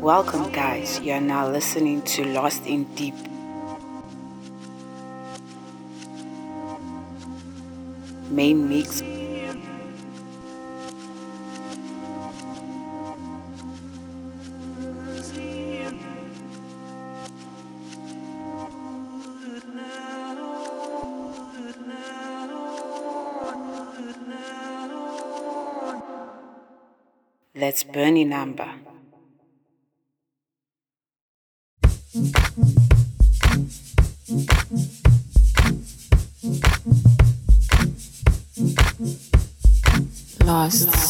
Welcome, guys. You are now listening to Lost in Deep. Main mix Let's burn in amber. Lost, Lost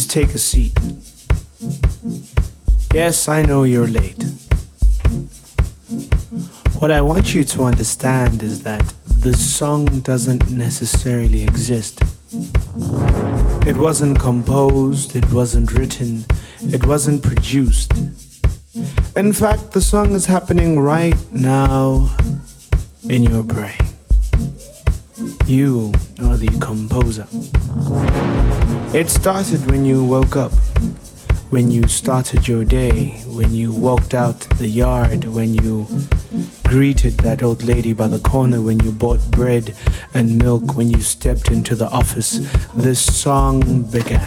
Please take a seat. Yes, I know you're late. What I want you to understand is that the song doesn't necessarily exist. It wasn't composed, it wasn't written, it wasn't produced. In fact, the song is happening right now in your brain. You are the composer. It started when you woke up, when you started your day, when you walked out the yard, when you greeted that old lady by the corner, when you bought bread and milk, when you stepped into the office. This song began.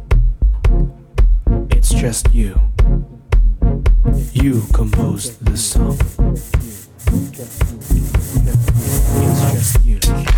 Just you. You composed the song. It's just you.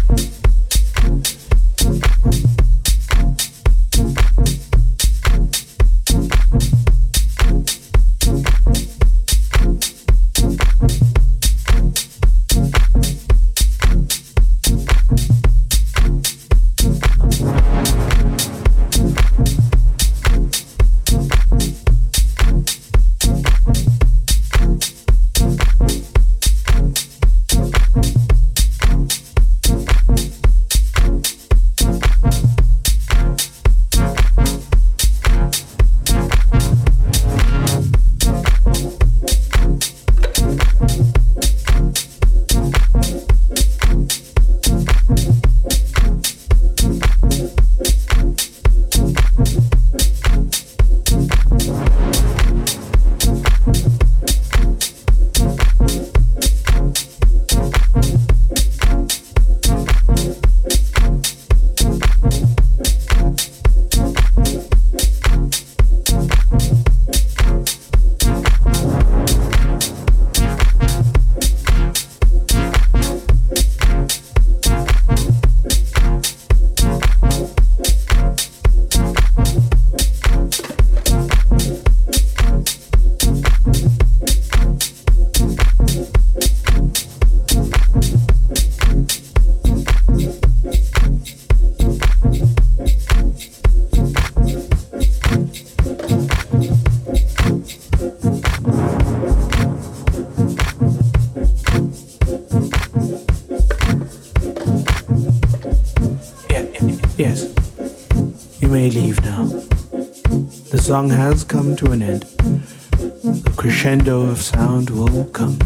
Song has come to an end. The crescendo of sound will come.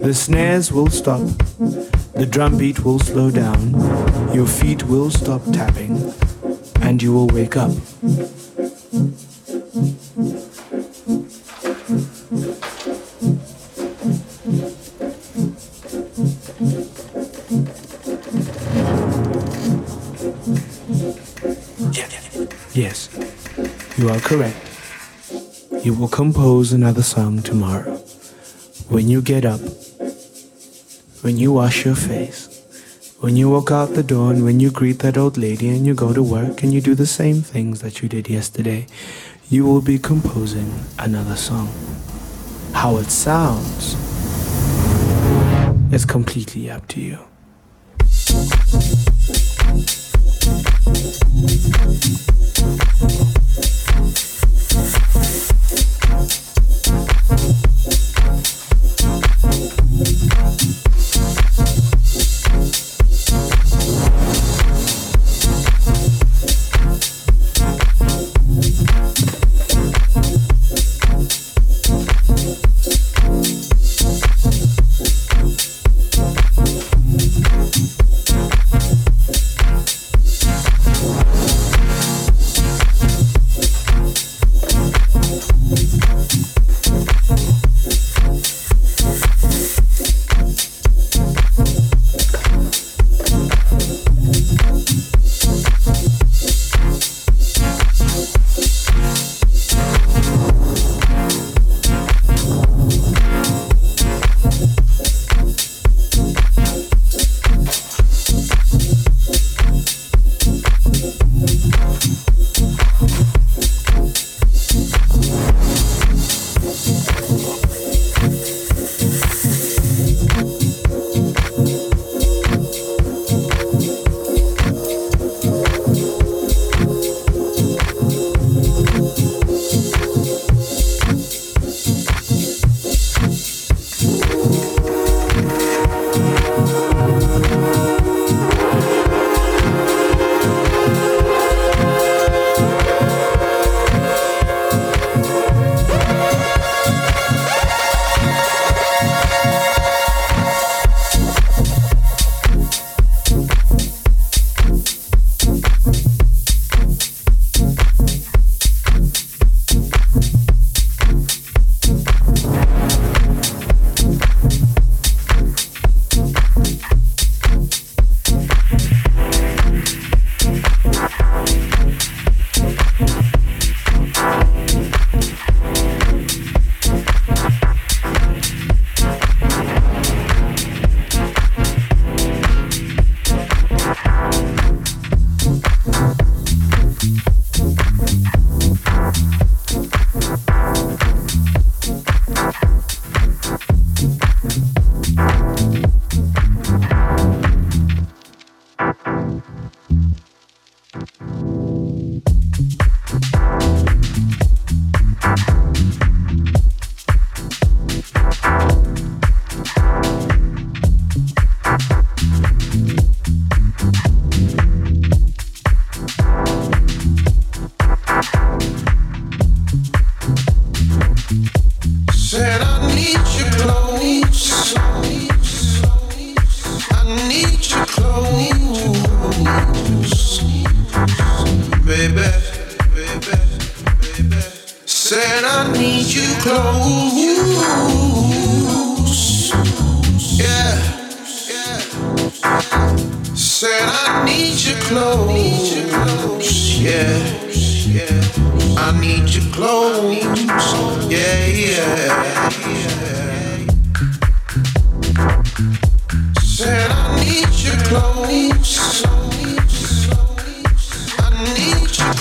The snares will stop. The drum beat will slow down. Your feet will stop tapping. And you will wake up. Yes, you are correct. You will compose another song tomorrow. When you get up, when you wash your face, when you walk out the door and when you greet that old lady and you go to work and you do the same things that you did yesterday, you will be composing another song. How it sounds is completely up to you. Thank you. Thank you.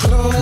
close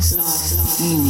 lost, lost. in,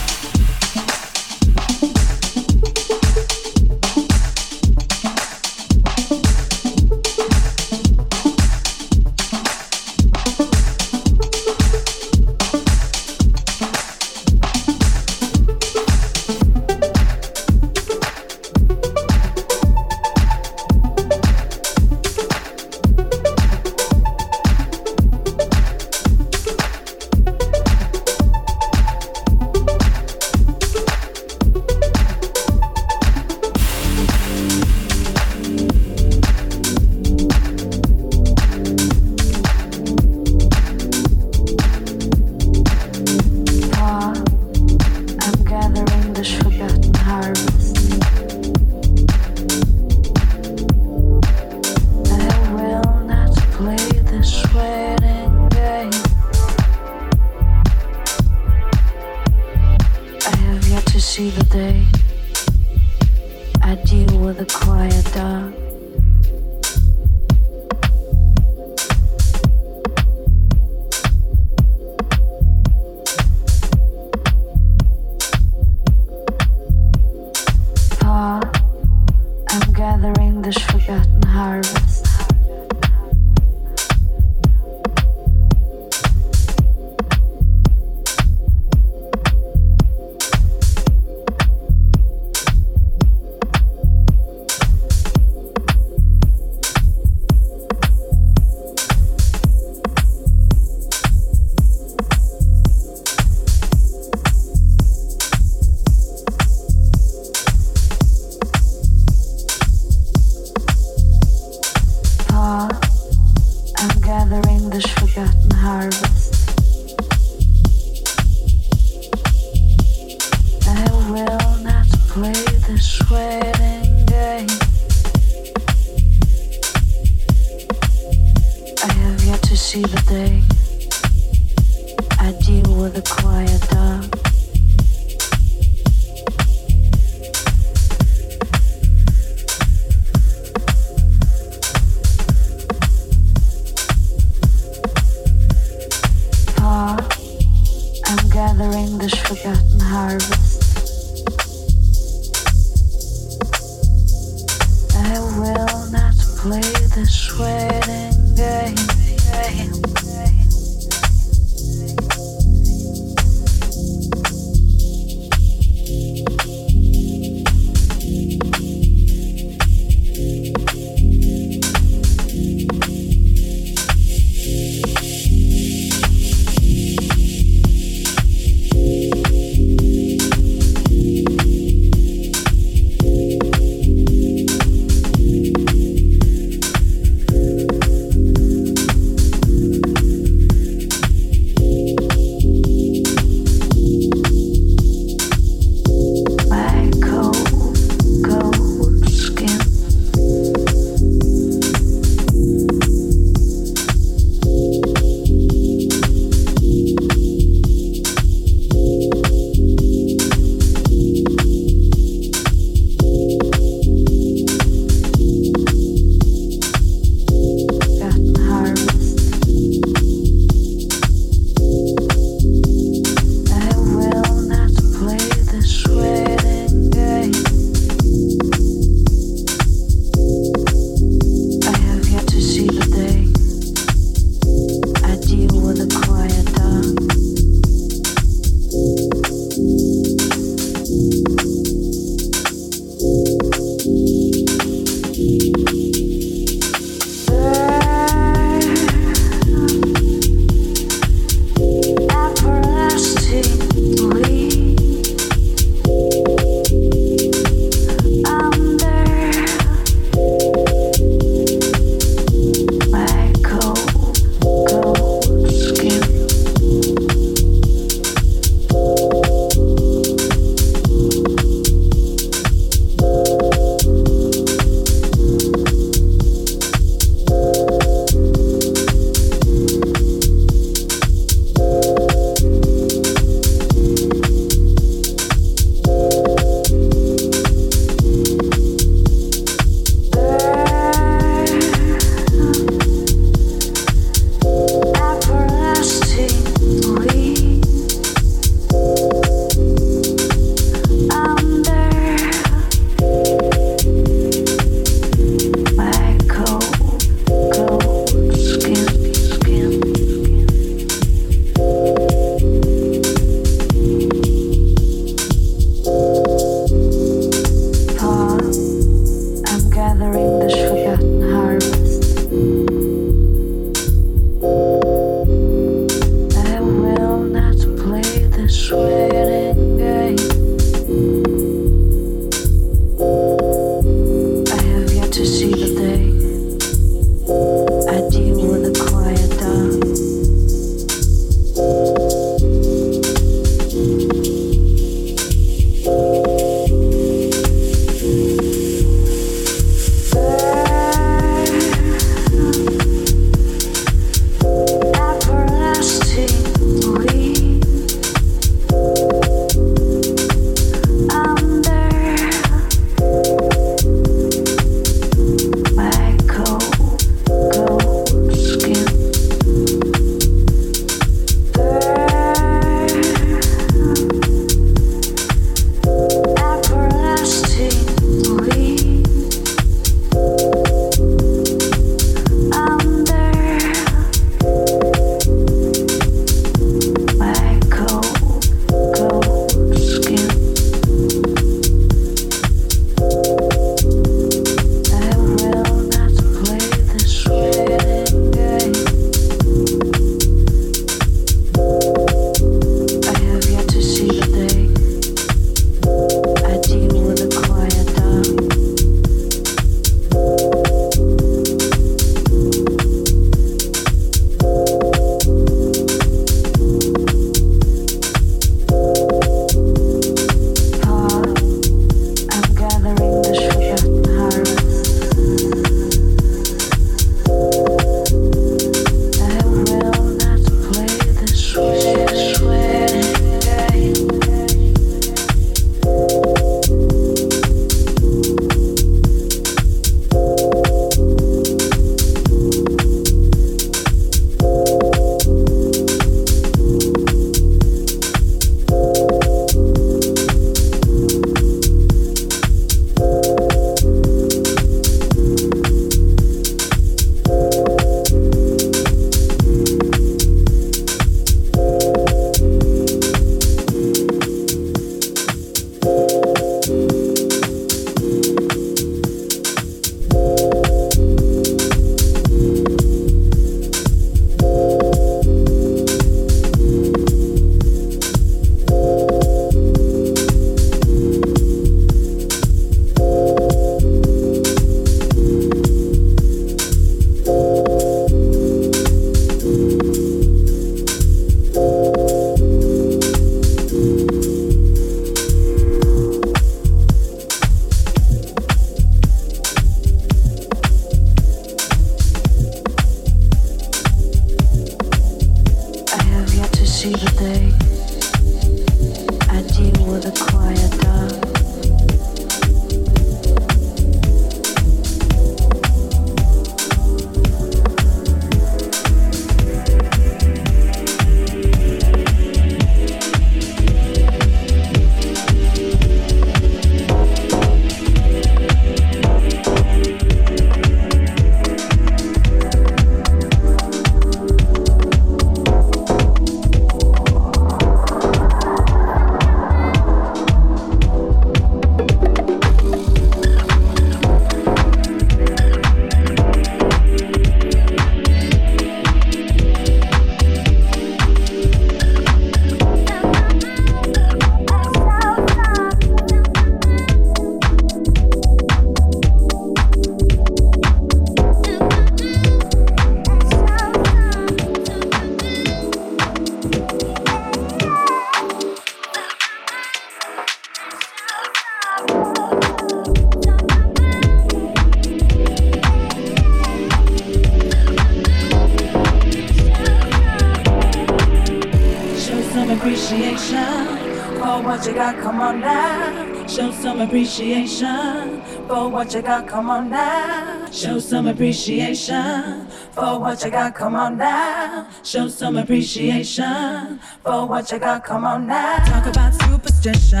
for what you got. Come on now, show some appreciation for what you got. Come on now, show some appreciation for what you got. Come on now, show some appreciation for what you got. Come on now, talk about superstition.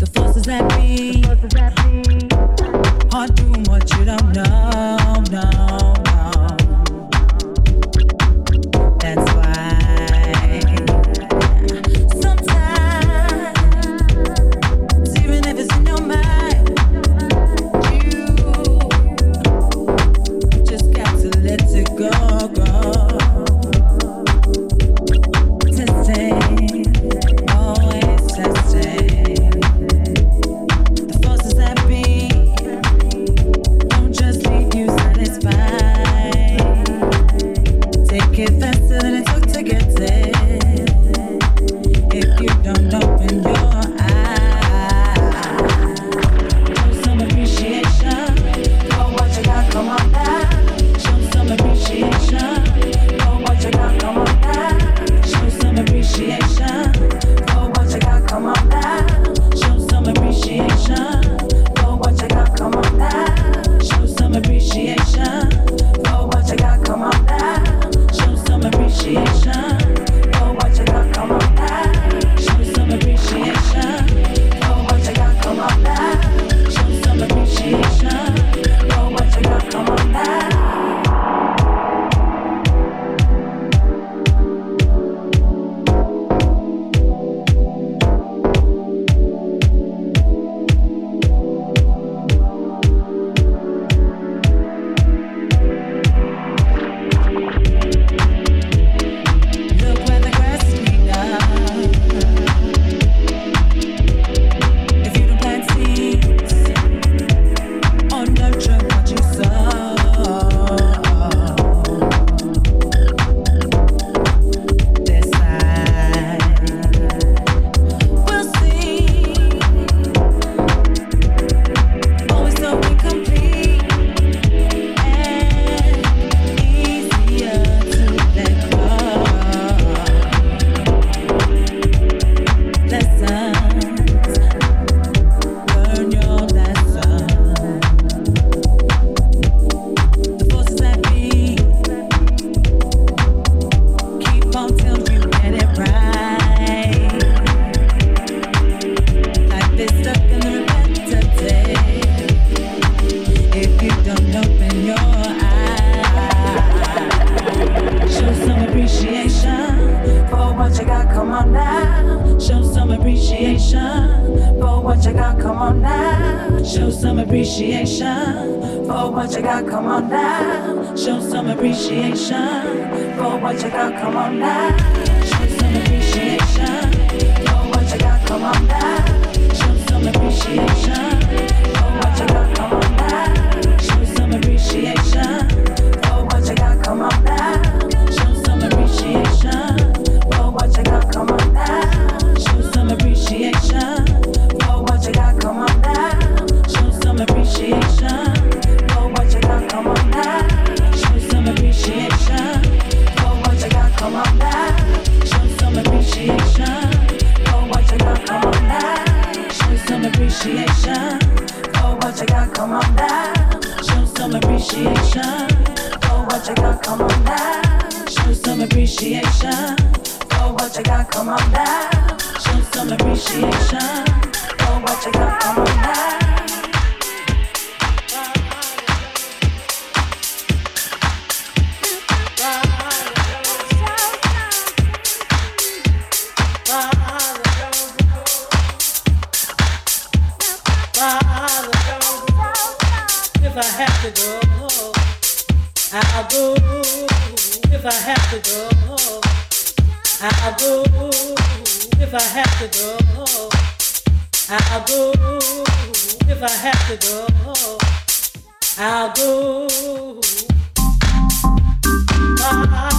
The forces that be, are doing what you don't know, no. come on now. Show some appreciation for what you got, come on now. Show some appreciation for what you got, come on now. I'll go if I have to go. I'll go if I have to go. I'll go. Bye.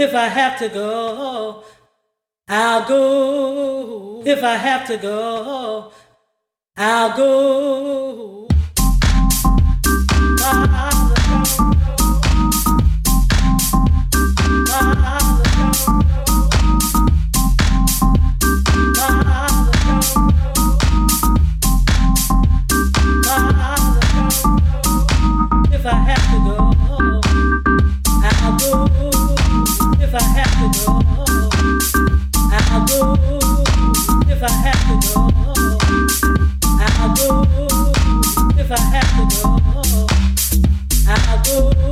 If I have to go, I'll go. If I have to go, I'll go. Ah, I go.